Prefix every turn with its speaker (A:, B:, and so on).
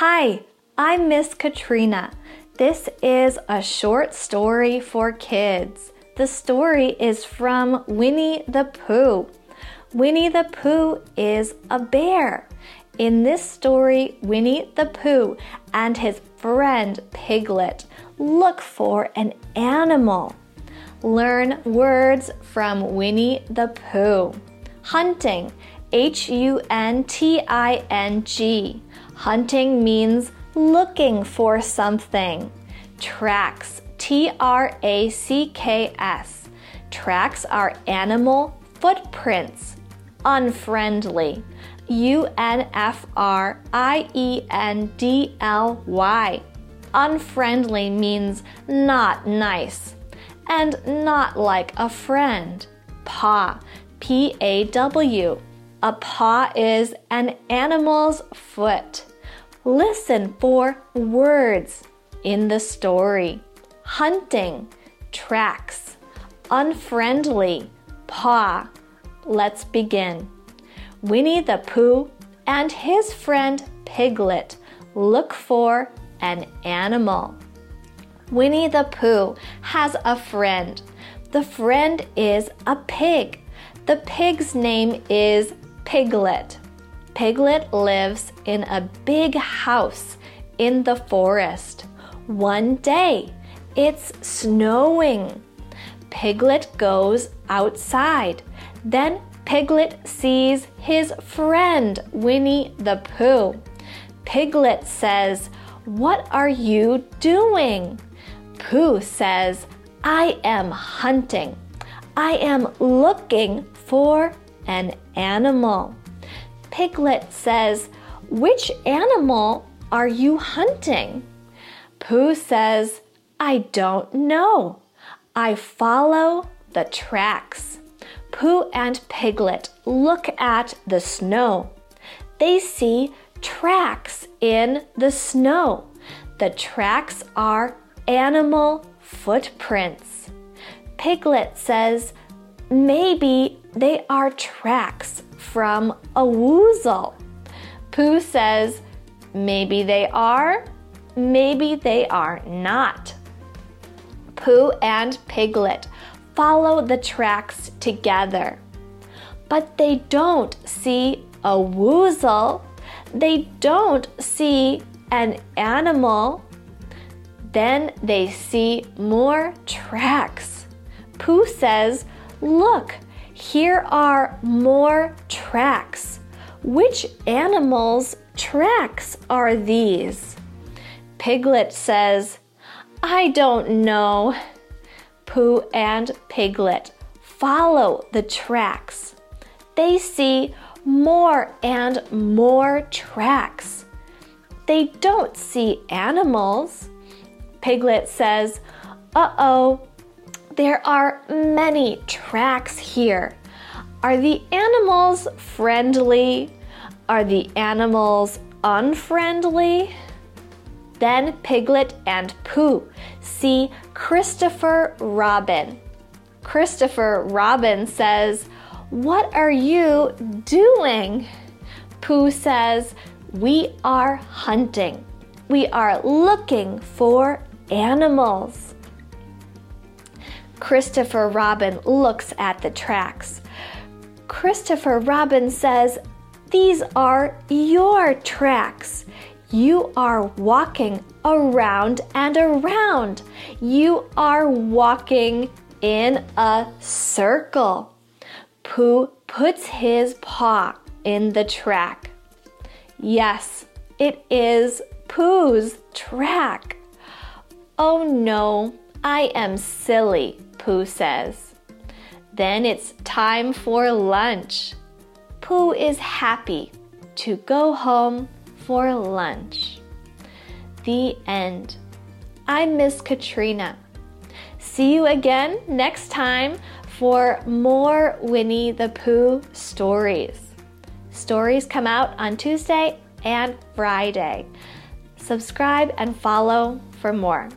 A: Hi, I'm Miss Katrina. This is a short story for kids. The story is from Winnie the Pooh. Winnie the Pooh is a bear. In this story, Winnie the Pooh and his friend Piglet look for an animal. Learn words from Winnie the Pooh. Hunting, H U N T I N G. Hunting means looking for something. Tracks, T R A C K S. Tracks are animal footprints. Unfriendly, U N F R I E N D L Y. Unfriendly means not nice and not like a friend. Paw, P A W. A paw is an animal's foot. Listen for words in the story hunting, tracks, unfriendly, paw. Let's begin. Winnie the Pooh and his friend Piglet look for an animal. Winnie the Pooh has a friend. The friend is a pig. The pig's name is Piglet. Piglet lives in a big house in the forest. One day, it's snowing. Piglet goes outside. Then Piglet sees his friend Winnie the Pooh. Piglet says, What are you doing? Pooh says, I am hunting. I am looking for an animal. Piglet says, Which animal are you hunting? Pooh says, I don't know. I follow the tracks. Pooh and Piglet look at the snow. They see tracks in the snow. The tracks are animal footprints. Piglet says, Maybe they are tracks from a woozle. Pooh says, Maybe they are, maybe they are not. Pooh and Piglet follow the tracks together. But they don't see a woozle. They don't see an animal. Then they see more tracks. Pooh says, Look, here are more tracks. Which animal's tracks are these? Piglet says, I don't know. Pooh and Piglet follow the tracks. They see more and more tracks. They don't see animals. Piglet says, Uh oh, there are many tracks here. Are the animals friendly? Are the animals unfriendly? Then Piglet and Pooh see Christopher Robin. Christopher Robin says, What are you doing? Pooh says, We are hunting. We are looking for animals. Christopher Robin looks at the tracks. Christopher Robin says, These are your tracks. You are walking around and around. You are walking in a circle. Pooh puts his paw in the track. Yes, it is Pooh's track. Oh no, I am silly, Pooh says. Then it's time for lunch. Pooh is happy to go home for lunch. The end. I'm Miss Katrina. See you again next time for more Winnie the Pooh stories. Stories come out on Tuesday and Friday. Subscribe and follow for more.